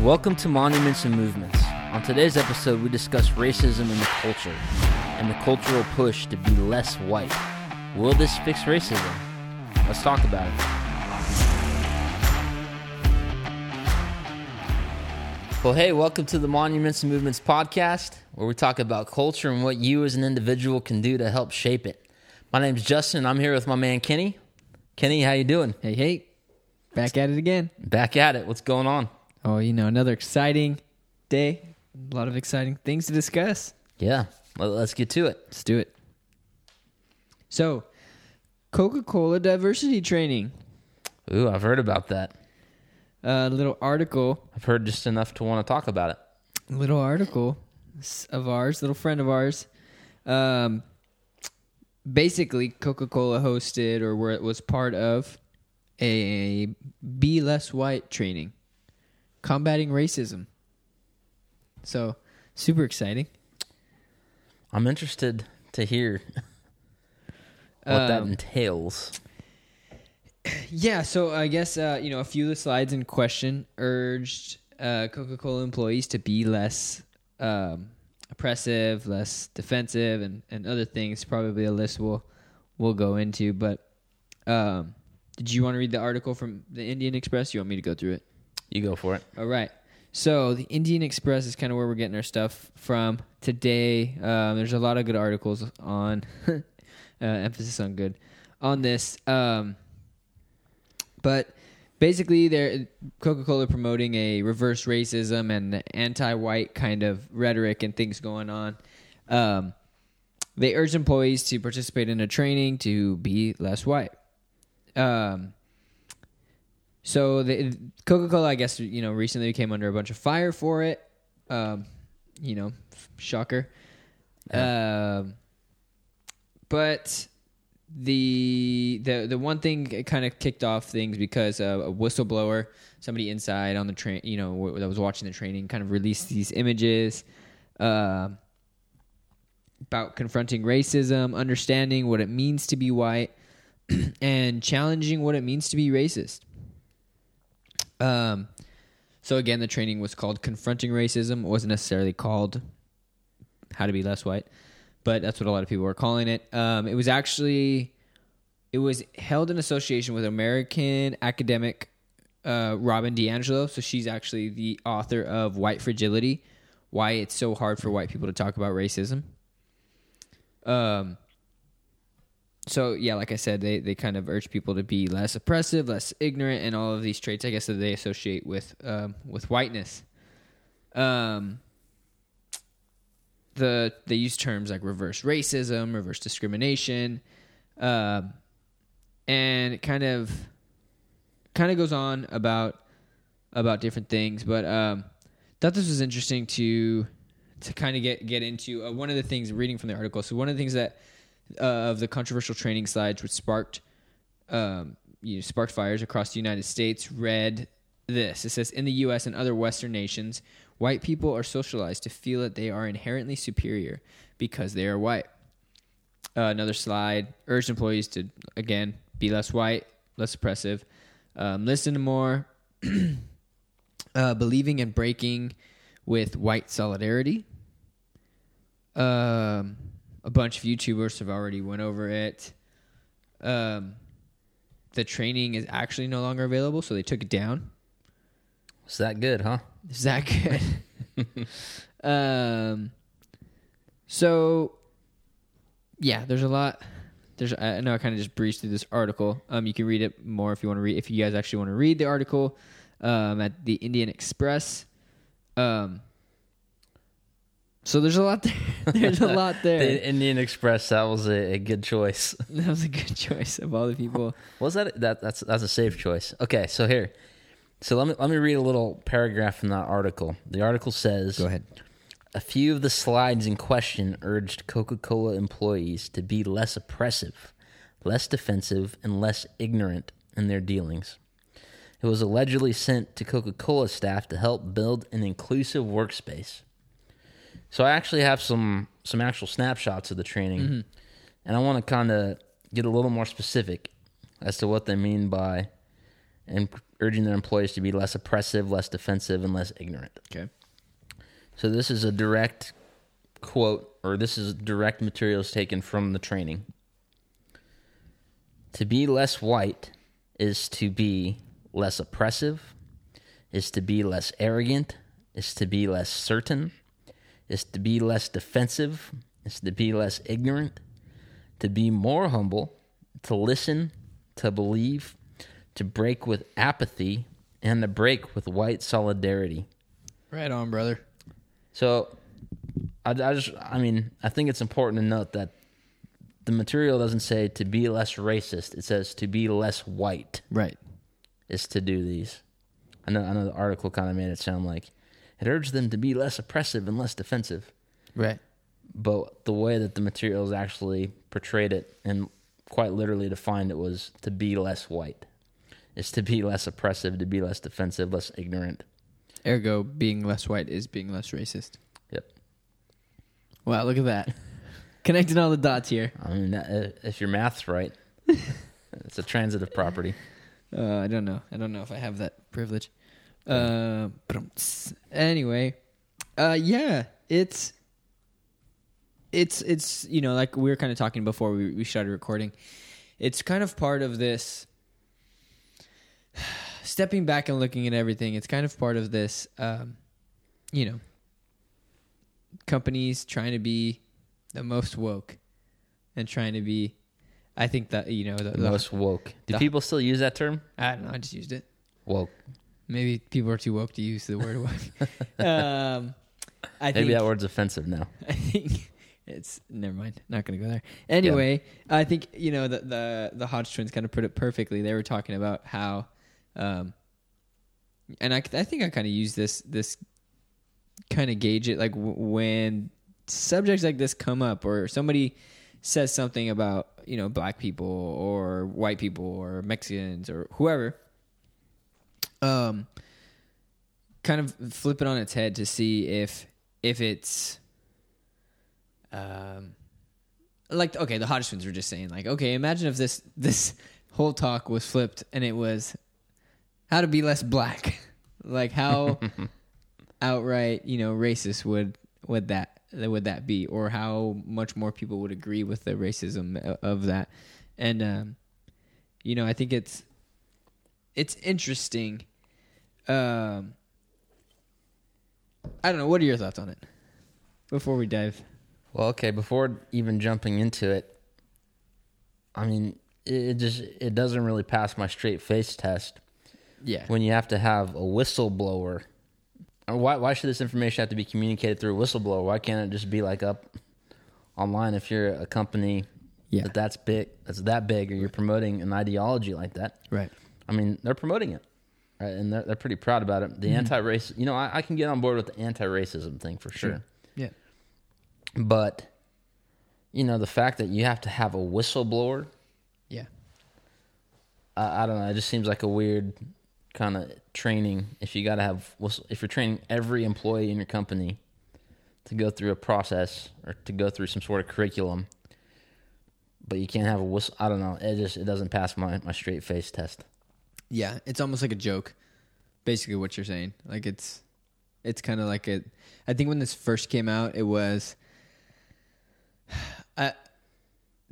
Welcome to Monuments and Movements. On today's episode, we discuss racism in the culture and the cultural push to be less white. Will this fix racism? Let's talk about it. Well, hey, welcome to the Monuments and Movements podcast, where we talk about culture and what you as an individual can do to help shape it. My name's Justin. I'm here with my man Kenny. Kenny, how you doing? Hey, hey, back at it again. Back at it. What's going on? Oh, you know, another exciting day. A lot of exciting things to discuss. Yeah, well, let's get to it. Let's do it. So, Coca Cola diversity training. Ooh, I've heard about that. A little article, I've heard just enough to want to talk about it. little article of ours, little friend of ours. Um, basically, Coca Cola hosted or where it was part of a Be Less White training, combating racism. So, super exciting. I'm interested to hear what that Um, entails. Yeah, so I guess uh, you know a few of the slides in question urged uh, Coca-Cola employees to be less um, oppressive, less defensive, and, and other things. Probably a list we'll we'll go into. But um, did you want to read the article from the Indian Express? You want me to go through it? You go for it. All right. So the Indian Express is kind of where we're getting our stuff from today. Um, there's a lot of good articles on uh, emphasis on good on this. Um, but basically, they're Coca-Cola promoting a reverse racism and anti-white kind of rhetoric and things going on. Um, they urge employees to participate in a training to be less white. Um, so the Coca Cola, I guess, you know, recently came under a bunch of fire for it. Um, you know, shocker. Um, but the the the one thing it kind of kicked off things because uh, a whistleblower, somebody inside on the train, you know, w- that was watching the training, kind of released these images. Um about confronting racism, understanding what it means to be white, and challenging what it means to be racist. Um, so again, the training was called "Confronting Racism." It wasn't necessarily called "How to Be Less White," but that's what a lot of people were calling it. Um, it was actually it was held in association with American academic uh, Robin DiAngelo. So she's actually the author of "White Fragility: Why It's So Hard for White People to Talk About Racism." Um, so yeah, like I said, they they kind of urge people to be less oppressive, less ignorant, and all of these traits, I guess, that they associate with um, with whiteness. Um, the they use terms like reverse racism, reverse discrimination, um, and kind of kind of goes on about about different things. But um, thought this was interesting to to kind of get get into uh, one of the things reading from the article. So one of the things that uh, of the controversial training slides, which sparked um, you know, sparked fires across the United States, read this. It says in the U.S. and other Western nations, white people are socialized to feel that they are inherently superior because they are white. Uh, another slide urged employees to again be less white, less oppressive, um, listen to more, uh, believing and breaking with white solidarity. Um, a bunch of YouTubers have already went over it. Um, the training is actually no longer available, so they took it down. Is that good, huh? Is that good? um, so yeah, there's a lot. There's I know I kind of just breezed through this article. Um, you can read it more if you want to read. If you guys actually want to read the article, um, at the Indian Express. Um, so there's a lot there. there's a lot there. The Indian Express. That was a, a good choice. that was a good choice of all the people. Was that that that's that's a safe choice? Okay, so here, so let me let me read a little paragraph from that article. The article says, Go ahead. A few of the slides in question urged Coca Cola employees to be less oppressive, less defensive, and less ignorant in their dealings. It was allegedly sent to Coca Cola staff to help build an inclusive workspace. So I actually have some some actual snapshots of the training, mm-hmm. and I want to kind of get a little more specific as to what they mean by and urging their employees to be less oppressive, less defensive, and less ignorant. Okay. So this is a direct quote, or this is direct materials taken from the training. To be less white is to be less oppressive, is to be less arrogant, is to be less certain, is to be less defensive, is to be less ignorant, to be more humble, to listen, to believe, to break with apathy, and to break with white solidarity. Right on, brother. So, I, I just, I mean, I think it's important to note that the material doesn't say to be less racist. It says to be less white Right. is to do these. I know, I know the article kind of made it sound like it urged them to be less oppressive and less defensive. Right. But the way that the materials actually portrayed it and quite literally defined it was to be less white. Is to be less oppressive, to be less defensive, less ignorant. Ergo, being less white is being less racist. Yep. Wow, look at that. Connecting all the dots here. I mean, that, if your math's right, it's a transitive property. Uh, I don't know. I don't know if I have that privilege. Uh, anyway, uh, yeah, it's it's it's you know like we were kind of talking before we we started recording. It's kind of part of this stepping back and looking at everything. It's kind of part of this, um, you know, companies trying to be the most woke and trying to be. I think that you know the, The most woke. Do the- people still use that term? I don't know. I just used it. Woke. Maybe people are too woke to use the word woke. um, I Maybe think that word's offensive now. I think it's never mind. Not going to go there. Anyway, I think you know the the the Hodge twins kind of put it perfectly. They were talking about how, um, and I I think I kind of use this this kind of gauge it like w- when subjects like this come up or somebody says something about you know black people or white people or Mexicans or whoever um kind of flip it on its head to see if if it's um like okay the Hodge twins were just saying like okay imagine if this this whole talk was flipped and it was how to be less black. Like how outright you know racist would would that would that be? Or how much more people would agree with the racism of that. And um you know i think it's it's interesting um i don't know what are your thoughts on it before we dive Well, okay. Before even jumping into it, I mean, it, just it doesn't really pass my straight face test yeah when you have to have a whistleblower. Why why should this information have to be communicated through a whistleblower? Why can't it just be like up online if you're a company Yeah. that that's big that's that big or you're promoting an ideology like that? right I mean, they're promoting it, right? And they're, they're pretty proud about it. The mm-hmm. anti-race, you know, I, I can get on board with the anti-racism thing for sure. yeah But you know, the fact that you have to have a whistleblower, yeah I, I don't know. It just seems like a weird kind of training. If you got to have, if you're training every employee in your company to go through a process or to go through some sort of curriculum, but you can't have a whistle. I don't know. It just it doesn't pass my my straight face test. Yeah, it's almost like a joke. Basically, what you're saying, like it's, it's kind of like a. I think when this first came out, it was. I,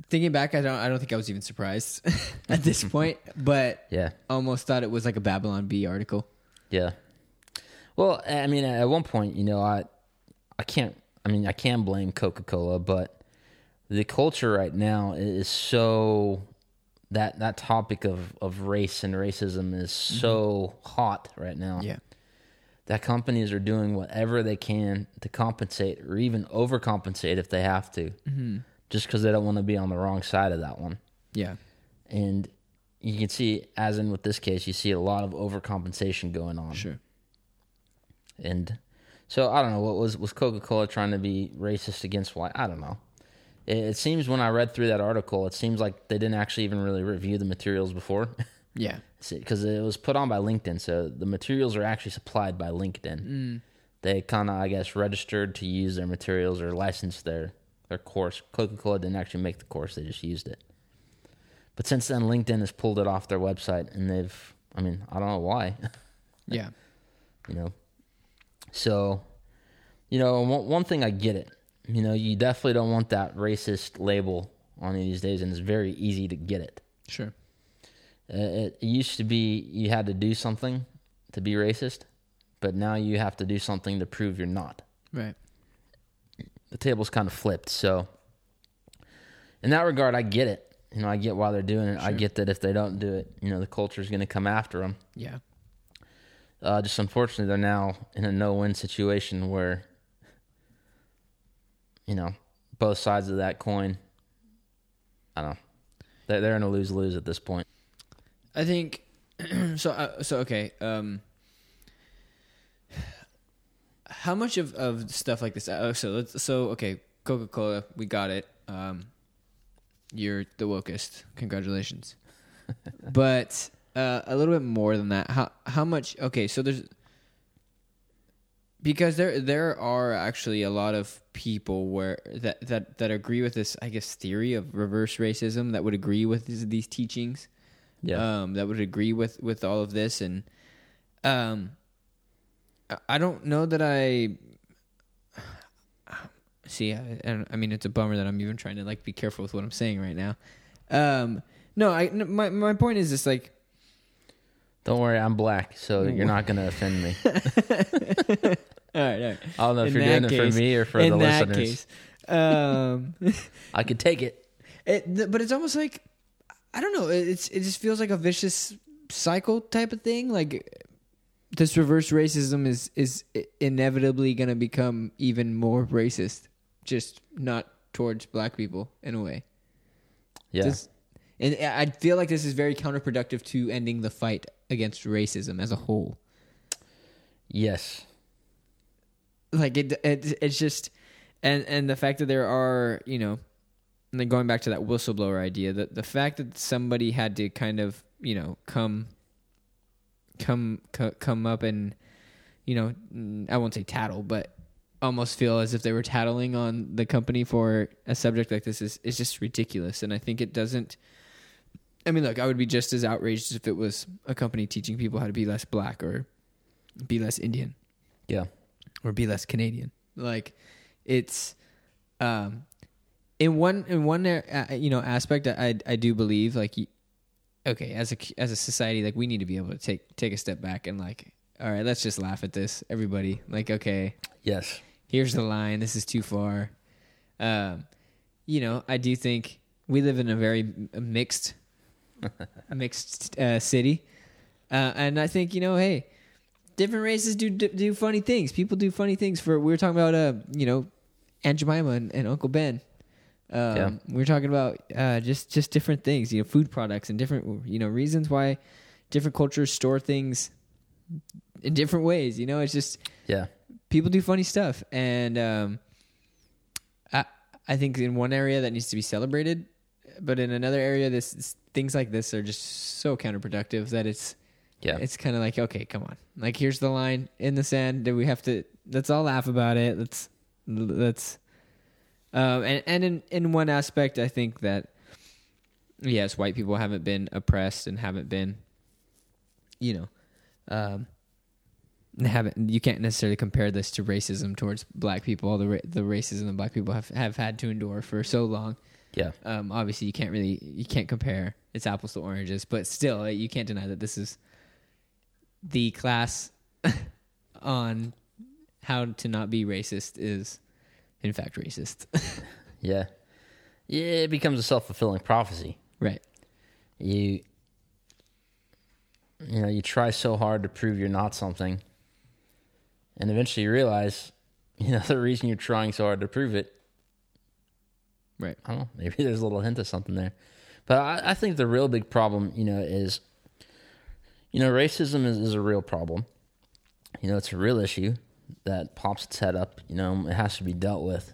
thinking back, I don't. I don't think I was even surprised at this point, but Yeah. almost thought it was like a Babylon Bee article. Yeah. Well, I mean, at one point, you know, I, I can't. I mean, I can blame Coca Cola, but the culture right now is so that that topic of of race and racism is mm-hmm. so hot right now. Yeah. That companies are doing whatever they can to compensate or even overcompensate if they have to, mm-hmm. just because they don't want to be on the wrong side of that one. yeah, And you can see, as in with this case, you see a lot of overcompensation going on. sure. And so I don't know what was was Coca Cola trying to be racist against white? I don't know. It, it seems when I read through that article, it seems like they didn't actually even really review the materials before, Yeah, because it was put on by LinkedIn. So the materials are actually supplied by LinkedIn. Mm. They kind of, I guess, registered to use their materials or licensed their their course. Coca Cola didn't actually make the course; they just used it. But since then, LinkedIn has pulled it off their website, and they've I mean, I don't know why. Yeah. you know. So, you know, one, one thing I get it. You know, you definitely don't want that racist label on you these days, and it's very easy to get it. Sure. Uh, it, used to be you had to do something to be racist, but now you have to do something to prove you're not. Right. The table's kind of flipped. So, in that regard, I get it. You know, I get why they're doing it. I get that if they don't do it, you know, the culture's going to come after them. Yeah. Uh, just unfortunately, they're now in a no-win situation where, you know, both sides of that coin. I don't know. They're, they're in a lose-lose at this point. I think so. Uh, so okay. Um, how much of, of stuff like this? Uh, so let's. So okay, Coca Cola, we got it. Um, you're the wokest. Congratulations. but uh, a little bit more than that. How how much? Okay, so there's because there there are actually a lot of people where that that that agree with this. I guess theory of reverse racism that would agree with these, these teachings Yeah. um, that would agree with with all of this, and um, I- don't know that I see. I, I, mean, it's a bummer that I'm even trying to like be careful with what I'm saying right now. Um, no, I my my point is this like Don't worry, I'm black, so you're not going to offend me. all right, all right. I don't know if In you're doing it for me or for the listeners. case, um, I could take it. It, but it's almost like I don't know. it- It's it just feels like a vicious cycle type of thing. Like this reverse racism is is inevitably going to become even more racist, just not towards black people in a way. Yeah. And I feel like this is very counterproductive to ending the fight against racism as a whole. yes. like it, it it's just and and the fact that there are you know and then going back to that whistleblower idea that the fact that somebody had to kind of you know come come co- come up and you know i won't say tattle but almost feel as if they were tattling on the company for a subject like this is is just ridiculous and i think it doesn't i mean look i would be just as outraged if it was a company teaching people how to be less black or be less indian Yeah. or be less Canadian. Like it's um in one in one uh, you know aspect I I do believe like okay as a as a society like we need to be able to take take a step back and like all right let's just laugh at this everybody like okay Yes. here's the line this is too far um you know I do think we live in a very mixed mixed uh, city uh, and I think you know hey different races do do funny things. People do funny things. For we were talking about, uh, you know, Aunt Jemima and, and Uncle Ben. Um, Yeah. We were talking about uh, just just different things, you know, food products and different you know reasons why different cultures store things in different ways. You know, it's just Yeah. people do funny stuff, and um, I I think in one area that needs to be celebrated, but in another area, this, this things like this are just so counterproductive that it's Yeah. it's kind of like, okay, come on. Like, here's the line in the sand that we have to. Let's all laugh about it. Let's let's. Um, and and in in one aspect, I think that yes, white people haven't been oppressed and haven't been, you know, um, haven't. You can't necessarily compare this to racism towards black people. All the ra- the racism that black people have have had to endure for so long. Yeah. Um, obviously, you can't really you can't compare. It's apples to oranges, but still, you can't deny that this is the class on how to not be racist is, in fact, racist. Yeah. Yeah. It becomes a self fulfilling prophecy. right. You, you know, you try so hard to prove you're not something, and eventually you realize, you know, the reason you're trying so hard to prove it. Right. I don't know. Maybe there's a little hint of something there, but I, I think the real big problem, you know, is, you know, racism is, is a real problem. You know, it's a real issue that pops its head up. You know, it has to be dealt with.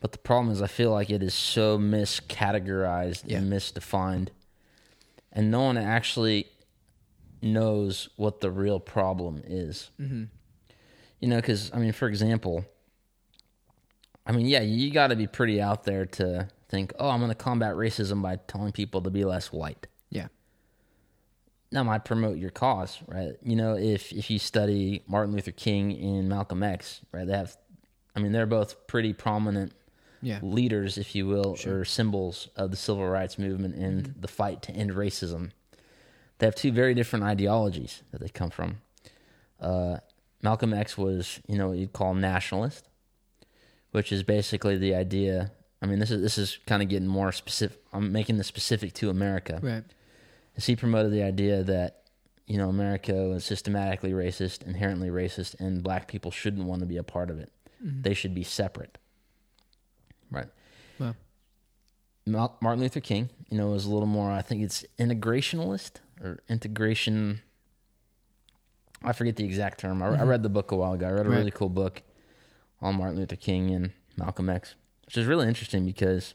But the problem is, I feel like it is so miscategorized Yeah. and misdefined, and no one actually knows what the real problem is. Mm-hmm. You know, because I mean, for example, I mean, yeah, you got to be pretty out there to think, oh, I'm going to combat racism by telling people to be less white. Yeah. that might promote your cause, right? You know, if if you study Martin Luther King and Malcolm X, right? They have, I mean, they're both pretty prominent Yeah. leaders, if you will, or symbols of the civil rights movement and the fight to end racism. They have two very different ideologies that they come from. Uh, Malcolm X was, you know, what you'd call nationalist, which is basically the idea. I mean, this is this is kind of getting more specific. I'm making this specific to America. Right. Is he promoted the idea that you know America was systematically racist, inherently racist, and black people shouldn't want to be a part of it. Mm-hmm. They should be separate. Right. Well, Martin Luther King, you know, was a little more. I think it's integrationalist or integration. I forget the exact term. I, I mm-hmm. read the book a while ago. I read a Right. really cool book on Martin Luther King and Malcolm X, which is really interesting because,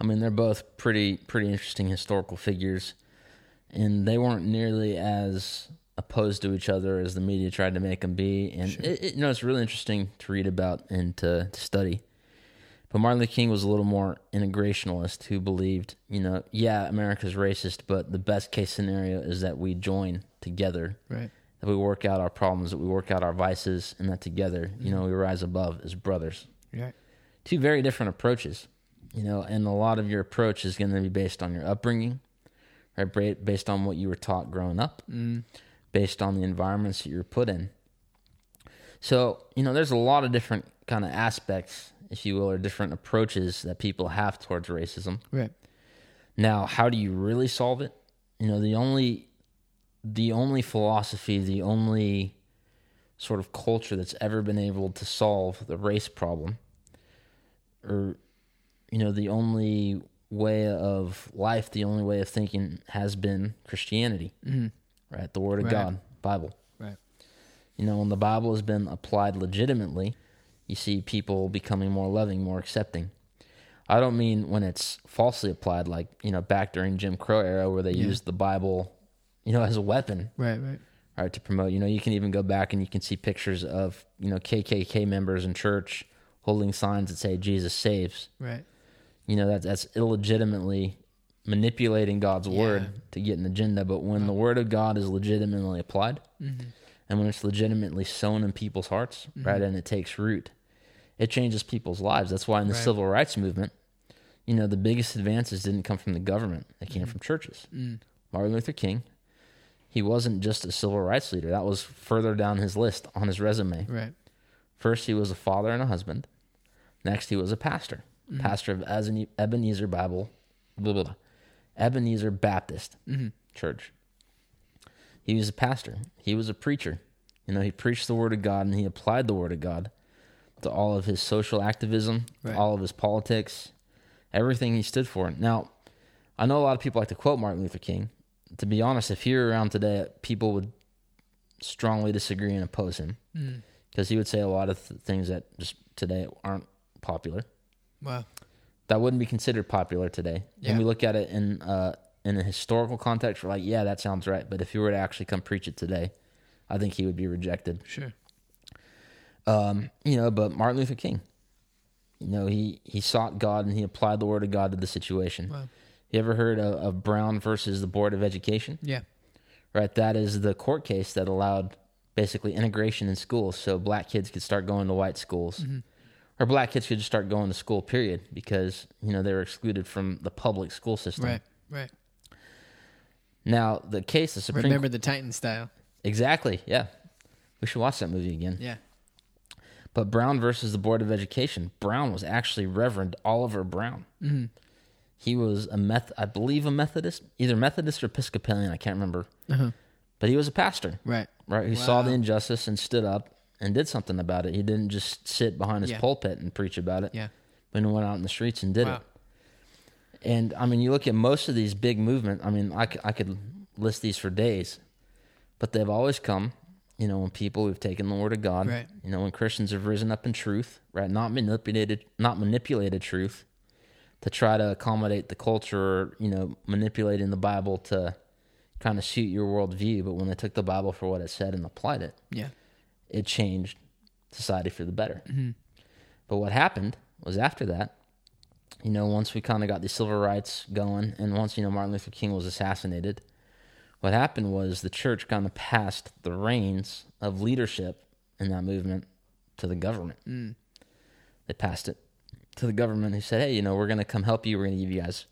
I mean, they're both pretty pretty interesting historical figures, and they weren't nearly as opposed to each other as the media tried to make them be. And it, it, you know, it's really interesting to read about and to, to study. But Martin Luther King was a little more integrationalist who believed, you know, yeah, America's racist, but the best case scenario is that we join together, right. That we work out our problems, that we work out our vices, and that together, you know, we rise above as brothers. Right. Two very different approaches, you know, and a lot of your approach is going to be based on your upbringing, right? Based on what you were taught growing up, mm. based on the environments that you were put in. So, you know, there's a lot of different kind of aspects, if you will, or different approaches that people have towards racism. Right. Now, how do you really solve it? You know, the only the only philosophy, the only sort of culture that's ever been able to solve the race problem or you know, the only way of life, the only way of thinking has been Christianity. Mm-hmm. Right? The word of Right. God, Bible. Right. You know, when the Bible has been applied legitimately, you see people becoming more loving, more accepting. I don't mean when it's falsely applied, like, you know, back during Jim Crow era where they Yeah. used the Bible, you know, as a weapon, Right. Right. right, to promote. You know, you can even go back and you can see pictures of, you know, KKK members in church holding signs that say Jesus saves. Right. You know, that's, that's illegitimately manipulating God's Yeah. word to get an agenda. But when the word of God is legitimately applied, Mm-hmm. and when it's legitimately sown in people's hearts, right, and it takes root, it changes people's lives. That's why in the Right. civil rights movement, you know, the biggest advances didn't come from the government; they Mm-hmm. came from churches. Mm. Martin Luther King, he wasn't just a civil rights leader; that was further down his list on his resume. Right. First, he was a father and a husband. Next, he was a pastor, Mm-hmm. pastor of Ebenezer Bible, blah, blah, blah, Ebenezer Baptist Mm-hmm. Church. He was a pastor. He was a preacher. You know, he preached the word of God and he applied the word of God to all of his social activism, Right. all of his politics, everything he stood for. Now, I know a lot of people like to quote Martin Luther King. To be honest, if he were around today, people would strongly disagree and oppose him Mm. because he would say a lot of th- things that just today aren't popular. Wow. That wouldn't be considered popular today. Yeah. When we look at it in uh, in a historical context, we're like, yeah, that sounds right. But if he were to actually come preach it today, I think he would be rejected. Sure. Um, you know, but Martin Luther King, you know, he he sought God and he applied the word of God to the situation. Wow. You ever heard of, of Brown versus the Board of Education? Yeah. Right, that is the court case that allowed basically integration in schools, so black kids could start going to white schools, Mm-hmm. or black kids could just start going to school. Period, because you know they were excluded from the public school system. Right. Right. Now the case, the Supreme Remember the Titan style. exactly, yeah. We should watch that movie again. Yeah. But Brown versus the Board of Education. Brown was actually Reverend Oliver Brown. Mm-hmm. He was a meth, I believe, a Methodist, either Methodist or Episcopalian. I can't remember, Uh-huh. but he was a pastor. Right. right? Who saw the injustice and stood up and did something about it. He didn't just sit behind his Yeah. pulpit and preach about it, Yeah. but he went out in the streets and did Wow. it. And I mean, you look at most of these big movement. I mean, I, c- I could list these for days, but they've always come, you know, when people who've taken the word of God, Right. you know, when Christians have risen up in truth, right? Not manipulated, not manipulated truth to try to accommodate the culture, or, you know, manipulating the Bible to kind of suit your worldview. But when they took the Bible for what it said and applied it, Yeah. it changed society for the better. But what happened was after that, you know, once we kind of got the civil rights going, and once you know Martin Luther King was assassinated, what happened was the church kind of passed the reins of leadership in that movement to the government. Mm. They passed it to the government who said, hey, you know, we're going to come help you. We're going to give you guys,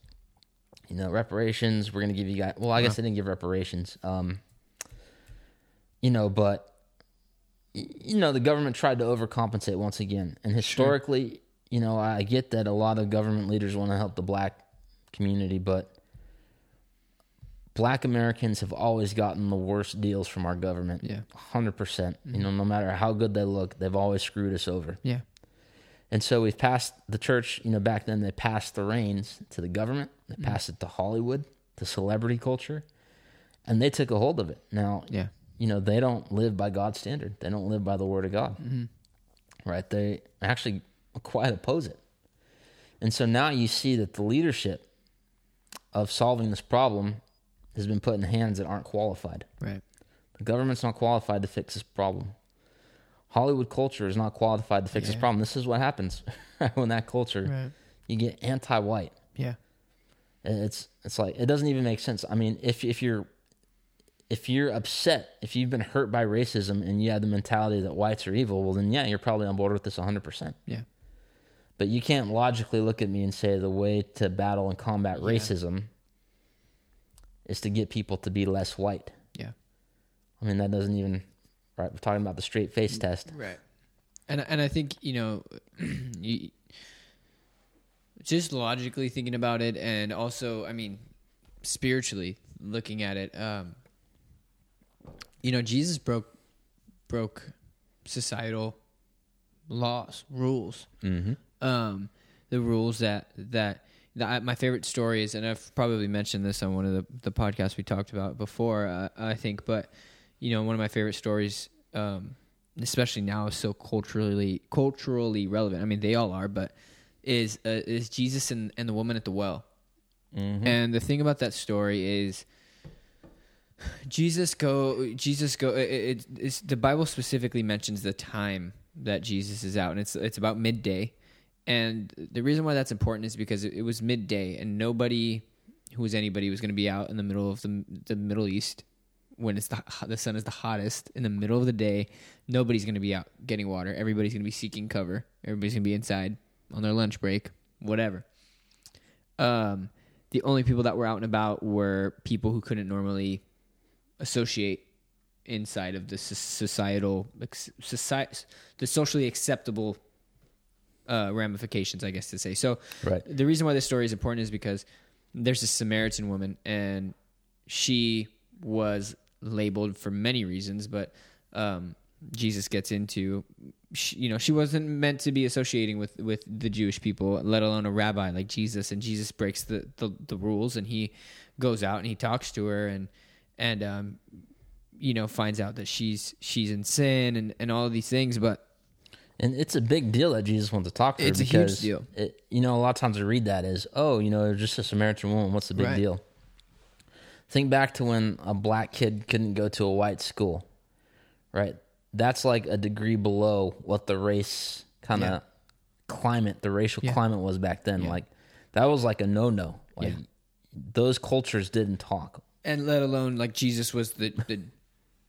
you know, reparations. We're going to give you guys, well, I guess they didn't give reparations. Um, you know, but, you know, the government tried to overcompensate once again. And historically, you know, I get that a lot of government leaders want to help the black community, but black Americans have always gotten the worst deals from our government. Yeah. 100%. percent You know, no matter how good they look, they've always screwed us over. Yeah. And so we've passed the church, you know, back then they passed the reins to the government, they Mm-hmm. passed it to Hollywood, to celebrity culture, and they took a hold of it. Now, Yeah. you know, they don't live by God's standard. They don't live by the word of God. Mm-hmm. Right? They actually quite oppose it. And so now you see that the leadership of solving this problem has been put in hands that aren't qualified. Right. The government's not qualified to fix this problem. Hollywood culture is not qualified to fix this problem. This is what happens when that culture Right. you get anti-white. Yeah. It's it's like it doesn't even make sense. I mean, if if you're if you're upset, if you've been hurt by racism and you have the mentality that whites are evil, well then yeah, you're probably on board with this 100%. Yeah. But you can't logically look at me and say the way to battle and combat Yeah. racism is to get people to be less white. Yeah. I mean, that doesn't even right. We're talking about the straight Mm. face test. Right. And and I think you know, you, just logically thinking about it, and also, I mean, spiritually looking at it, um, you know, Jesus broke broke societal laws, rules. Mm-hmm. um, the rules that that that my favorite story is, and I've probably mentioned this on one of the the podcasts we talked about before. Uh, I think, but you know, one of my favorite stories, um, especially now, is so culturally culturally relevant. I mean, they all are, but is uh, is Jesus and, and the woman at the well. Mm-hmm. And the thing about that story is Jesus go Jesus go it, it, it's the Bible specifically mentions the time that Jesus is out and it's it's about midday. And the reason why that's important is because it, it was midday and nobody who was anybody was going to be out in the middle of the the Middle East when it's the the sun is the hottest in the middle of the day. Nobody's going to be out getting water. Everybody's going to be seeking cover. Everybody's going to be inside on their lunch break, whatever. Um, the only people that were out and about were people who couldn't normally associate inside of the societal society, the socially acceptable uh, ramifications, I guess to say. So, Right. the reason why this story is important is because there's a Samaritan woman, and she was labeled for many reasons, but um, Jesus gets into, she, you know, she wasn't meant to be associating with with the Jewish people, let alone a rabbi like Jesus. And Jesus breaks the the, the rules, and he goes out and he talks to her, and and um, you know, finds out that she's she's in sin and and all of these things, but And it's a big deal that Jesus wants to talk to her It's a huge deal. It, you know, a lot of times I read that as, oh, you know, just a Samaritan woman. What's the big Right. deal? Think back to when a black kid couldn't go to a white school, right? That's like a degree below what the race kind of Yeah. climate, the racial Yeah. climate was back then. Yeah. Like that was like a no no. Like those cultures didn't talk. and let alone like Jesus was the the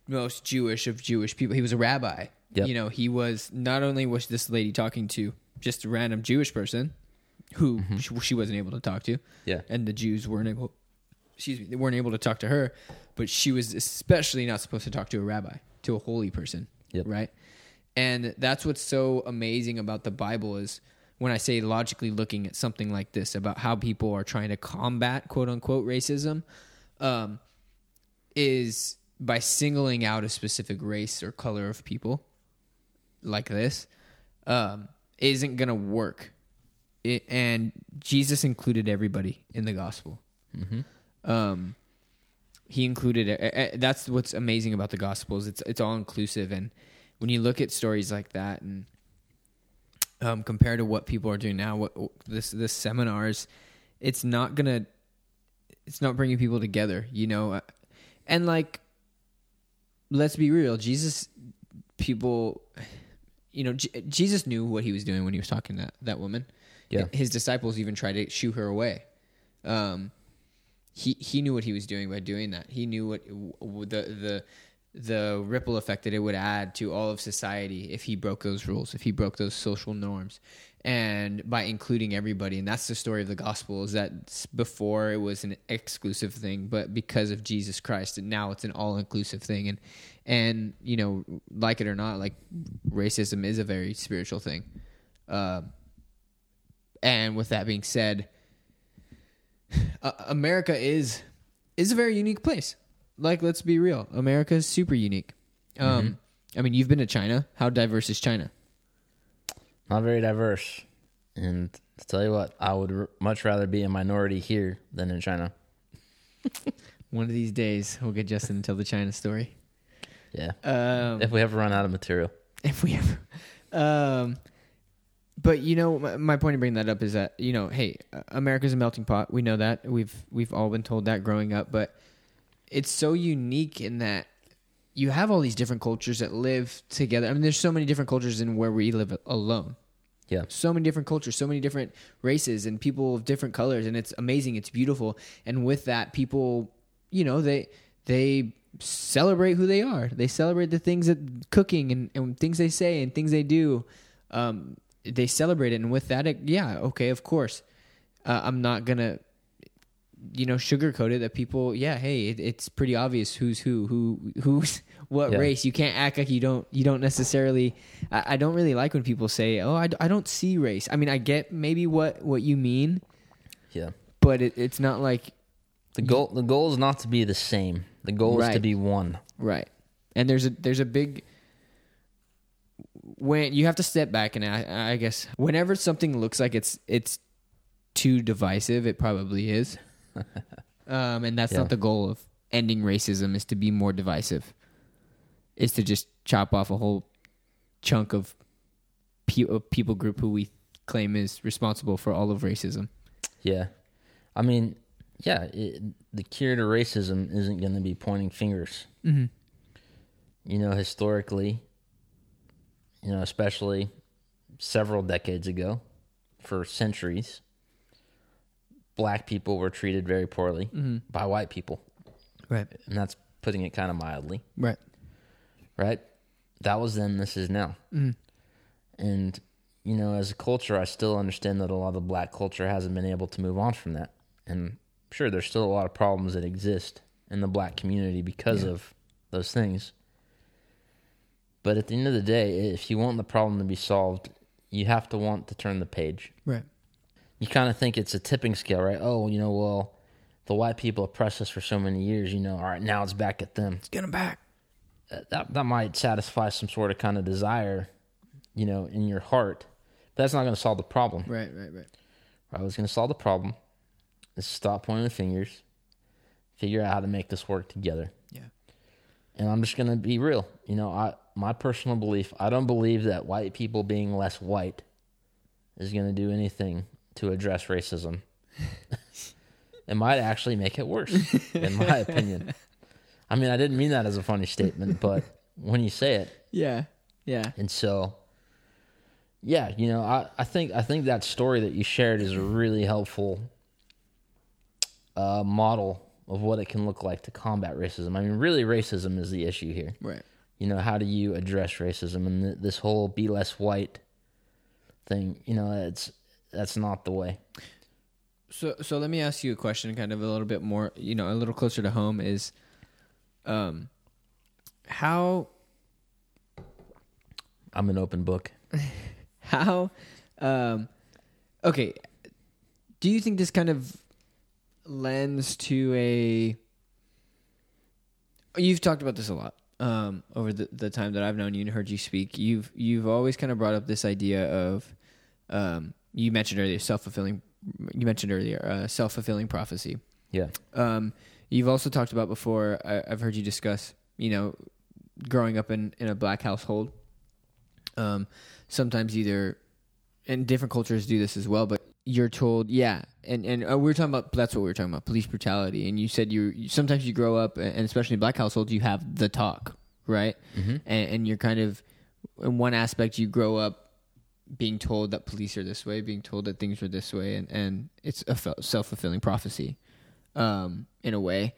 most Jewish of Jewish people. He was a rabbi. Yep. You know, he was not only was this lady talking to just a random Jewish person who mm-hmm. she, she wasn't able to talk to, Yeah. and the Jews weren't able. Excuse me, they weren't able to talk to her, but she was especially not supposed to talk to a rabbi, to a holy person, Yep. right? And that's what's so amazing about the Bible is when I say logically looking at something like this about how people are trying to combat quote unquote racism, um, is by singling out a specific race or color of people like this, um, isn't gonna work. It, and Jesus included everybody in the gospel. Um, he included that's what's amazing about the gospels it's it's all inclusive. And when you look at stories like that and um, compared to what people are doing now what this this seminars it's not gonna it's not bringing people together you know? Uh, and like let's be real jesus people you know J- jesus knew what he was doing when he was talking to that, that woman. Yeah. his disciples even tried to shoo her away. Um he he knew what he was doing by doing that. He knew what the the the ripple effect that it would add to all of society if he broke those rules, if he broke those social norms, and by including everybody. And that's the story of the gospel: is that before it was an exclusive thing, but because of Jesus Christ, and now it's an all-inclusive thing. And and you know, like it or not, like racism is a very spiritual thing. Um, and with that being said, uh, America is is a very unique place. Like, let's be real, America is super unique. Um, I mean, you've been to China. How diverse is China? Not very diverse. And to tell you what, I would r- much rather be a minority here than in China. One of these days, we'll get Justin to tell the China story. Yeah. Um, If we ever run out of material. if we ever. Um, but you know, my, my point in bringing that up is that you know, hey, America's a melting pot. We know that. We've we've all been told that growing up. But it's so unique in that you have all these different cultures that live together. I mean, there's so many different cultures in where we live alone. Yeah. So many different cultures, so many different races and people of different colors, and it's amazing. It's beautiful, and with that, people, you know, they they celebrate who they are. They celebrate the things that cooking and, and things they say and things they do. Um, they celebrate it, and with that, it, yeah, okay, of course, uh, I'm not gonna, you know, sugarcoat it. That people, yeah, hey, it, it's pretty obvious who's who, who who's what Yeah. race. You can't act like you don't you don't necessarily. I, I don't really like when people say, oh, I, I don't see race. I mean, I get maybe what what you mean, Yeah. but it, it's not like The goal the goal is not to be the same. The goal is to be one. Right. And there's a there's a big when you have to step back and I, I guess whenever something looks like it's it's too divisive, it probably is. um, and that's Yeah. not the goal of ending racism is to be more divisive. Is to just chop off a whole chunk of pe- people group who we claim is responsible for all of racism. Yeah. I mean, yeah, it, the cure to racism isn't going to be pointing fingers. Mm-hmm. You know, historically, you know, especially several decades ago, for centuries, black people were treated very poorly Mm-hmm. by white people. Right. And that's putting it kind of mildly, Right. right? That was then, this is now. Mhm. And, you know, as a culture, I still understand that a lot of black culture hasn't been able to move on from that. And sure, there's still a lot of problems that exist in the black community because Yeah. of those things. But at the end of the day, if you want the problem to be solved, you have to want to turn the page. Right. You kind of think it's a tipping scale, right? Oh, you know, well, the white people oppressed us for so many years, you know, all right, now it's back at them Let's get them back. uh, that that might satisfy some sort of kind of desire, you know, in your heart. But that's not going to solve the problem. Right. Right. Right. Right? What's going to solve the problem is stop pointing the fingers, figure out how to make this work together. Yeah. And I'm just going to be real. You know, I my personal belief, I don't believe that white people being less white is going to do anything to address racism. it might actually make it worse, in my opinion. I mean, I didn't mean that as a funny statement, but when you say it, Yeah. Yeah. and so, yeah, you know, I, I think I think that story that you shared is a really helpful uh, model of what it can look like to combat racism. I mean, really, racism is the issue here. Right. You know, how do you address racism and th- this whole "be less white" thing? You know, it's that's not the way. So so let me ask you a question kind of a little bit more, you know, a little closer to home is um how I'm an open book. how um okay, do you think this kind of lends to a You've talked about this a lot. Um over the the time that I've known you and heard you speak. You've you've always kind of brought up this idea of um you mentioned earlier self-fulfilling you mentioned earlier uh, self-fulfilling prophecy. Yeah, Um, you've also talked about before. I, I've heard you discuss. You know, growing up in in a black household. Um, sometimes either, and different cultures do this as well. But you're told, yeah, and and uh, we were talking about. That's what we were talking about, police brutality. And you said you you- sometimes you grow up, and especially in black households, you have the talk, right? Mhm. And, and you're kind of in one aspect, you grow up being told that police are this way, being told that things are this way, and, and it's a self fulfilling prophecy. um, in a way.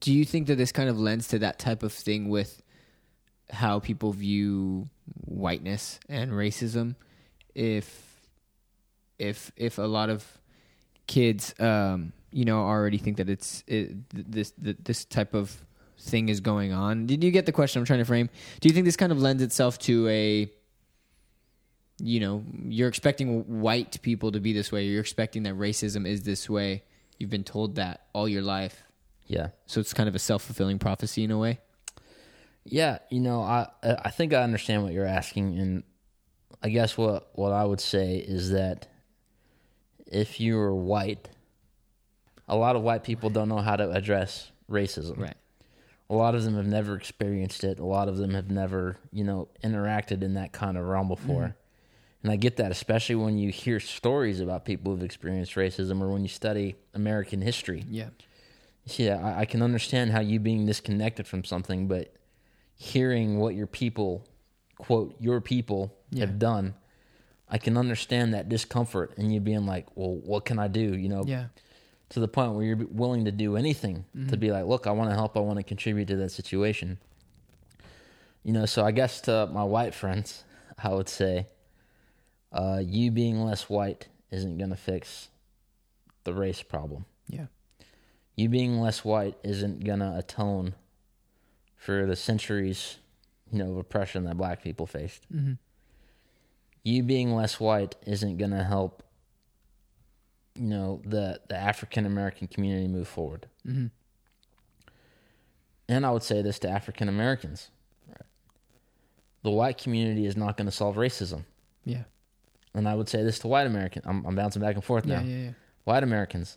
Do you think that this kind of lends to that type of thing with how people view whiteness and racism? If if if a lot of kids, um, you know, already think that it's it, this this type of thing is going on. Did you get the question I'm trying to frame? Do you think this kind of lends itself to a you know, you're expecting white people to be this way, you're expecting that racism is this way. You've been told that all your life. Yeah. So it's kind of a self-fulfilling prophecy in a way. Yeah, you know, I I think I understand what you're asking and I guess what what I would say is that if you're white, a lot of white people don't know how to address racism. Right. A lot of them have never experienced it. A lot of them have never, you know, interacted in that kind of realm before. Mm-hmm. And I get that, especially when you hear stories about people who've experienced racism or when you study American history. Yeah. Yeah, I, I can understand how you being disconnected from something, but hearing what your people, quote, your people Yeah. have done, I can understand that discomfort and you being like, well, what can I do? You know, Yeah. to the point where you're willing to do anything to be like, look, I want to help, I want to contribute to that situation. You know, so I guess to my white friends, I would say, uh, you being less white isn't going to fix the race problem. Yeah. You being less white isn't going to atone for the centuries, you know, of oppression that black people faced. Mm-hmm. You being less white isn't going to help you know the the African American community move forward. Mm-hmm. And I would say this to African Americans: the white community is not going to solve racism. Yeah. And I would say this to white American. I'm, I'm bouncing back and forth now. Yeah. Yeah. Yeah. White Americans,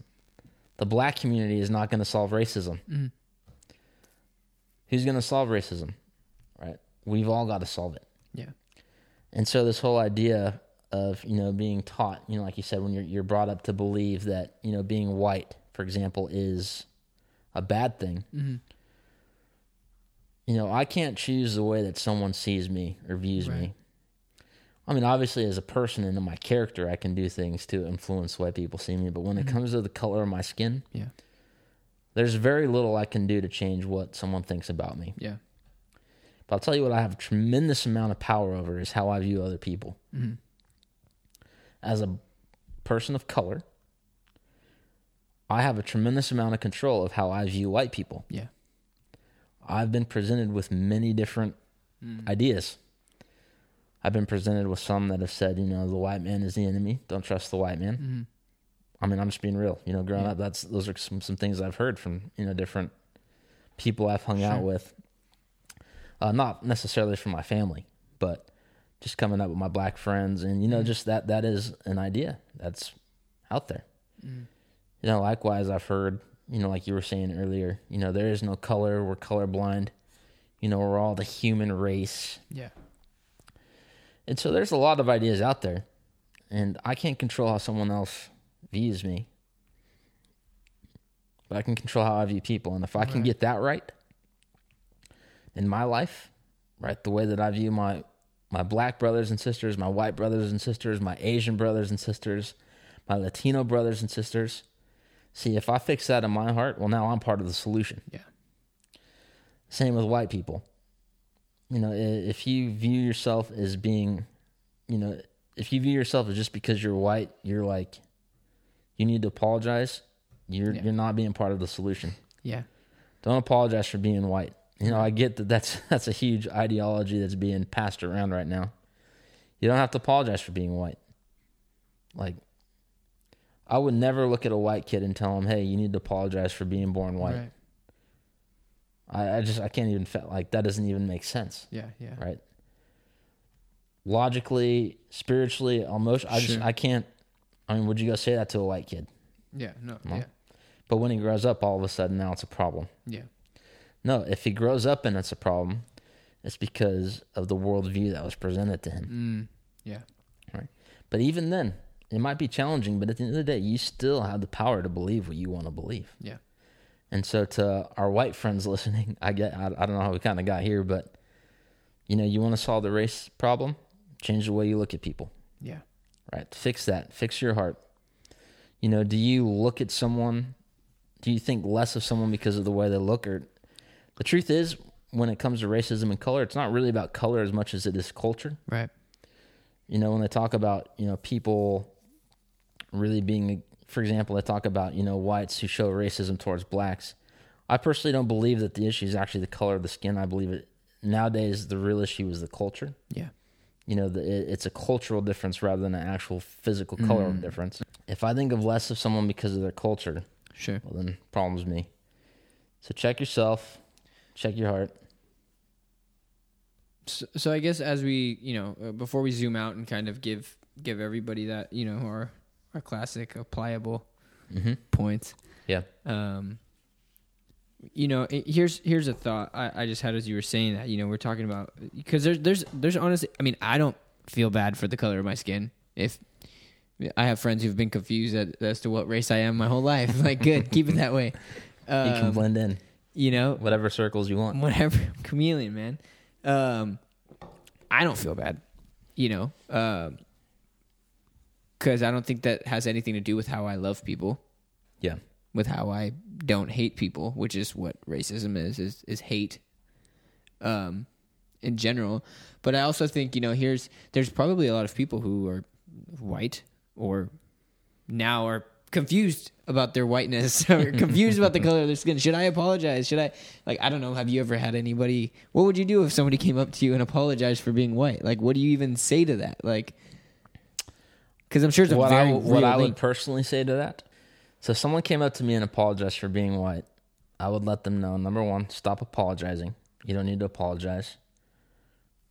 the black community is not going to solve racism. Mhm. Who's going to solve racism? Right? We've all got to solve it. Yeah. And so this whole idea of you know being taught, you know, like you said, when you're you're brought up to believe that you know being white, for example, is a bad thing. Mm-hmm. You know, I can't choose the way that someone sees me or views Right. me. I mean, obviously, as a person and in my character, I can do things to influence the way people see me. But when it comes to the color of my skin, Yeah. there's very little I can do to change what someone thinks about me. Yeah. But I'll tell you what I have a tremendous amount of power over is how I view other people. Mm-hmm. As a person of color, I have a tremendous amount of control of how I view white people. Yeah. I've been presented with many different ideas. I've been presented with some that have said, you know, the white man is the enemy. Don't trust the white man. Mm-hmm. I mean, I'm just being real. You know, growing Yeah. up, that's those are some some things I've heard from you know different people I've hung out with. Uh, not necessarily from my family, but just coming up with my black friends, and you know, Mhm. just that that is an idea that's out there. Mm-hmm. You know, likewise, I've heard, you know, like you were saying earlier, you know, there is no color. We're colorblind. You know, we're all the human race. Yeah. And so there's a lot of ideas out there. And I can't control how someone else views me. But I can control how I view people. And if I can get that right in my life, right, the way that I view my my black brothers and sisters, my white brothers and sisters, my Asian brothers and sisters, my Latino brothers and sisters. See, if I fix that in my heart, well, now I'm part of the solution. Yeah. Same with white people. You know, if you view yourself as being, you know, if you view yourself as just because you're white, you're like, you need to apologize. You're Yeah. you're not being part of the solution. Yeah. Don't apologize for being white. You know, I get that that's that's a huge ideology that's being passed around right now. You don't have to apologize for being white. Like, I would never look at a white kid and tell him, "Hey, you need to apologize for being born white." Right. I, I just I can't even like that doesn't even make sense, Yeah. Yeah. right? Logically, spiritually, emotion, I just Sure. I can't. I mean, would you go say that to a white kid? Yeah. No. No. Yeah. But when he grows up, all of a sudden now it's a problem. Yeah. No, if he grows up and it's a problem, it's because of the worldview that was presented to him. Mm. Yeah. Right. But even then, it might be challenging, but at the end of the day, you still have the power to believe what you want to believe. Yeah. And so, to our white friends listening, I get, I, I don't know how we kind of got here, but you know, you want to solve the race problem, change the way you look at people, Yeah. right? Fix that, fix your heart. You know, do you look at someone do you think less of someone because of the way they look or the truth is when it comes to racism and color it's not really about color as much as it is culture. Right. you know when they talk about you know people really being for example they talk about you know whites who show racism towards blacks. I personally don't believe that the issue is actually the color of the skin. I believe it nowadays the real issue is the culture. Yeah. you know the, it, it's a cultural difference rather than an actual physical color mm. difference. If i think of less of someone because of their culture Sure. well then problem's me. So check yourself check your heart So, so I guess as we, you know, uh, before we zoom out and kind of give give everybody that, you know, our our classic applicable mm-hmm. points. yeah Um, you know, here's here's a thought I, I just had as you were saying that. You know, we're talking about because there's there's there's honestly, I mean, I don't feel bad for the color of my skin. If I have friends who've been confused at, as to what race I am my whole life, like, good, keep it that way. you can Um, blend in you know, whatever circles you want. Whatever. Chameleon man. Um i don't feel bad you know? Um because i don't think that has anything to do with how i love people. Yeah. With how i don't hate people which is what racism is is is hate um in general. But i also think you know here's there's probably a lot of people who are white or now are confused about their whiteness or confused about the color of their skin. Should I apologize? Should I like I don't know, have you ever had anybody what would you do if somebody came up to you and apologized for being white? Like what do you even say to that? Like cuz I'm sure it's a what very I, what I would personally say to that. So, if someone came up to me and apologized for being white. I would let them know. Number one, stop apologizing. You don't need to apologize.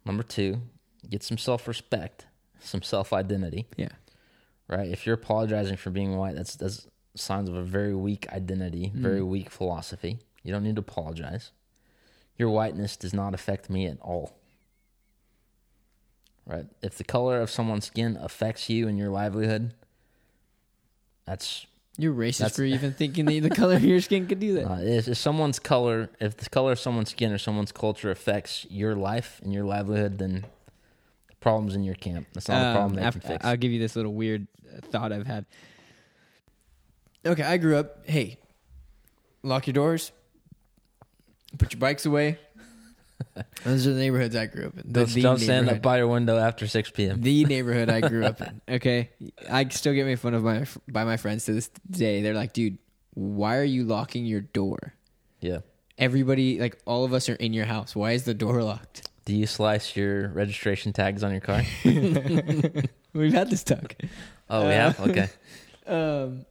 Number two, get some self respect, some self identity. Yeah. Right? If you're apologizing for being white, that's that's signs of a very weak identity, very weak philosophy. You don't need to apologize. Your whiteness does not affect me at all. Right? If the color of someone's skin affects you and your livelihood, that's You're racist That's- for even thinking that the color of your skin could do that. uh, if, if someone's color, if the color of someone's skin or someone's culture affects your life and your livelihood, then the problem's in your camp. That's not a problem Um, they af- can fix. I'll give you this little weird thought I've had. Okay, I grew up. Hey, lock your doors. Put your bikes away. Those are the neighborhoods I grew up in. The, don't the don't stand up by your window after 6 p.m. the neighborhood I grew up in. Okay, I still get made fun of my by my friends to this day. They're like, "Dude, why are you locking your door? Yeah. Everybody, like all of us, are in your house. Why is the door locked?" Do you slice your registration tags on your car? We've had this talk. Oh, we Uh, have? Okay. um,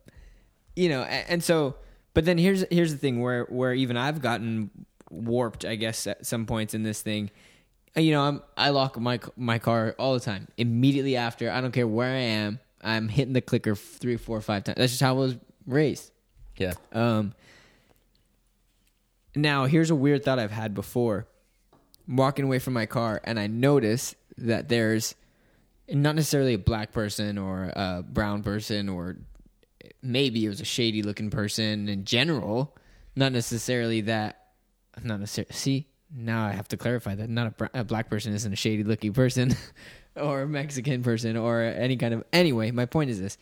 you know, a- and so, but then here's here's the thing where where even I've gotten warped, I guess, at some points in this thing. Uh, You know, I'm I lock my my car all the time. Immediately after, I don't care where I am, I'm hitting the clicker three, four, five times. That's just how I was raised. Yeah. Um, now, here's a weird thought I've had before. Walking away from my car, and I notice that there's not necessarily a black person or a brown person, or maybe it was a shady looking person in general. Not necessarily that. Not necessarily. See, now I have to clarify that not a, bra- a black person isn't a shady looking person, or a Mexican person, or any kind of. Anyway, my point is this: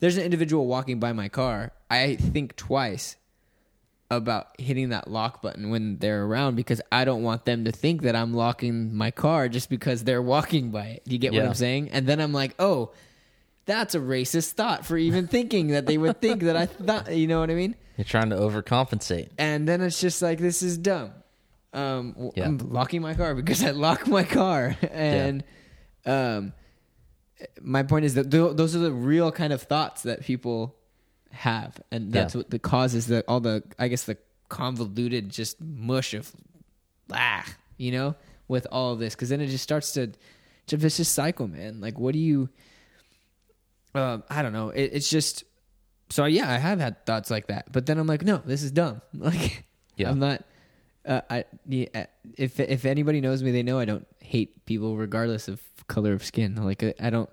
there's an individual walking by my car. I think twice about hitting that lock button when they're around because I don't want them to think that I'm locking my car just because they're walking by it. Do you get what I'm saying? And then I'm like, oh, that's a racist thought for even thinking that they would think that I thought, you know what I mean? You're trying to overcompensate. And then it's just like, this is dumb. Um, Yeah. I'm locking my car because I lock my car. And um, my point is that th- those are the real kind of thoughts that people have. And that's Yeah. what the causes the, all the, I guess, the convoluted just mush of, ah, you know, with all of this. Because then it just starts to, it's a vicious cycle, man. Like, what do you, um, I don't know. It, it's just, so yeah, I have had thoughts like that, but then I'm like, no, this is dumb. Like, Yeah. I'm not. Uh, I yeah, if if anybody knows me, they know I don't hate people regardless of color of skin. Like I, I don't.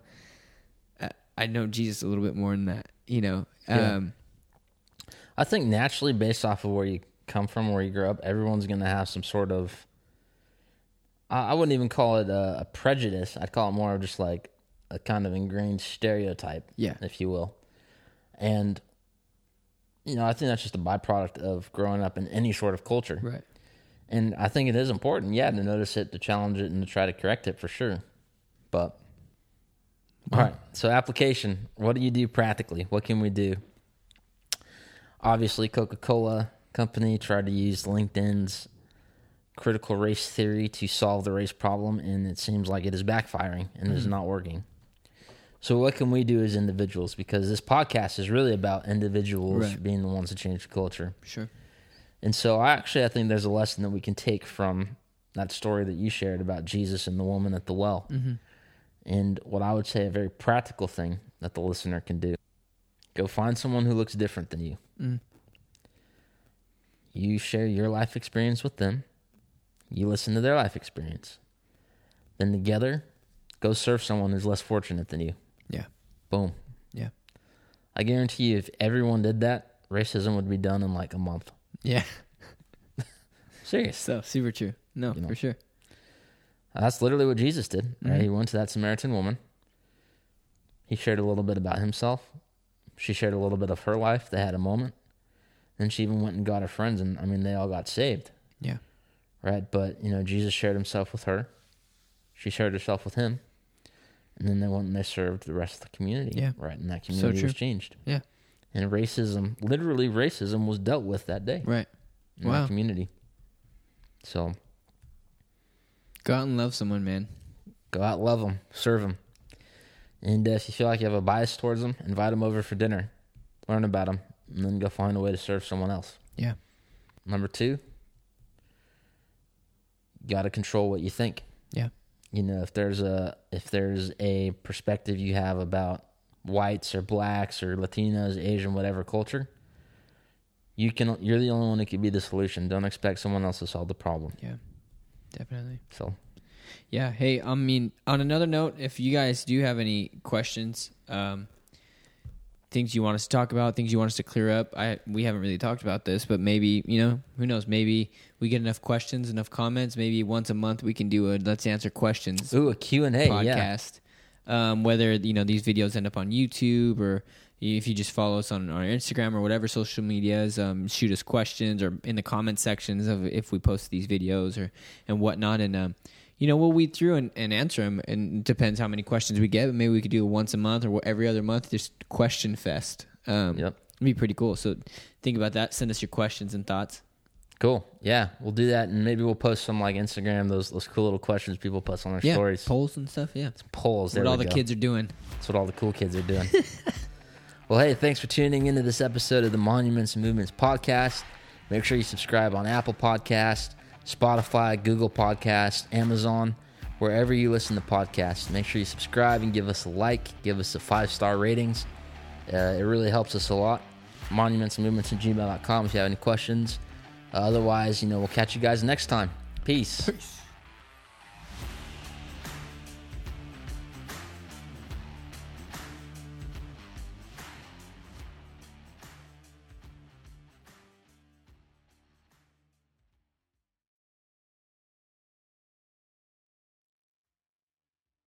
I, I know Jesus a little bit more than that, you know. Yeah. Um, I think naturally, based off of where you come from, where you grew up, everyone's going to have some sort of. I I wouldn't even call it a, a prejudice. I'd call it more of just like a kind of ingrained stereotype, Yeah. if you will. And you know, I think that's just a byproduct of growing up in any sort of culture. Right. And I think it is important, yeah, to notice it, to challenge it, and to try to correct it for sure. But, all right. Mm-hmm. So, application. What do you do practically? What can we do? Obviously, Coca Cola Company tried to use LinkedIn's critical race theory to solve the race problem, and it seems like it is backfiring and is mm-hmm. not working. So, what can we do as individuals? Because this podcast is really about individuals Right. being the ones to change the culture. Sure. And so, I actually, I think there's a lesson that we can take from that story that you shared about Jesus and the woman at the well. Mm-hmm. And what I would say a very practical thing that the listener can do go find someone who looks different than you. Mm. You share your life experience with them, you listen to their life experience. Then together, go serve someone who's less fortunate than you. Yeah. Boom. Yeah. I guarantee you, if everyone did that, racism would be done in like a month. Yeah. Serious. So super true. No, You know. for sure. That's literally what Jesus did. Right? Mhm. He went to that Samaritan woman. He shared a little bit about himself. She shared a little bit of her life. They had a moment. Then she even went and got her friends, and I mean, they all got saved. Yeah. Right? But, you know, Jesus shared himself with her. She shared herself with him. And then they went and they served the rest of the community. Yeah. Right? And that So community was changed. Yeah. And racism, literally racism, was dealt with that day Right. in Wow. that community. So Go out and love someone, man. Go out, love them, serve them. And uh, if you feel like you have a bias towards them, invite them over for dinner, learn about them, and then go find a way to serve someone else. Yeah. Number two, got to control what you think. Yeah. You know, if there's a if there's a perspective you have about whites or blacks or Latinos, Asian, whatever culture, you can you're the only one who can be the solution. Don't expect someone else to solve the problem. Yeah. Definitely. So Yeah. Hey, I mean, on another note, if you guys do have any questions, um, things you want us to talk about, things you want us to clear up, I we haven't really talked about this, but maybe you know, who knows? Maybe we get enough questions, enough comments. Maybe once a month we can do a let's answer questions ooh, a Q and A, yeah. podcast. Um, whether you know these videos end up on YouTube or if you just follow us on our Instagram or whatever social medias, um, shoot us questions or in the comment sections of if we post these videos or and whatnot, and um, you know we'll weed through and, and answer them. And it depends how many questions we get. But maybe we could do it once a month or every other month, just question fest. Um, Yep. it'd be pretty cool. So think about that. Send us your questions and thoughts. Cool. Yeah, we'll do that, and maybe we'll post some like Instagram those those cool little questions people post on their Yeah, stories. polls and stuff. Yeah, Polls. There what all the go. kids are doing. That's what all the cool kids are doing. well, hey, thanks for tuning into this episode of the Monuments and Movements podcast. Make sure you subscribe on Apple Podcast, Spotify, Google Podcast, Amazon, wherever you listen to podcasts. Make sure you subscribe and give us a like, give us a five star ratings. Uh, it really helps us a lot. Monuments and Movements at gmail.com if you have any questions. Uh, otherwise, you know, we'll catch you guys next time. Peace. Peace.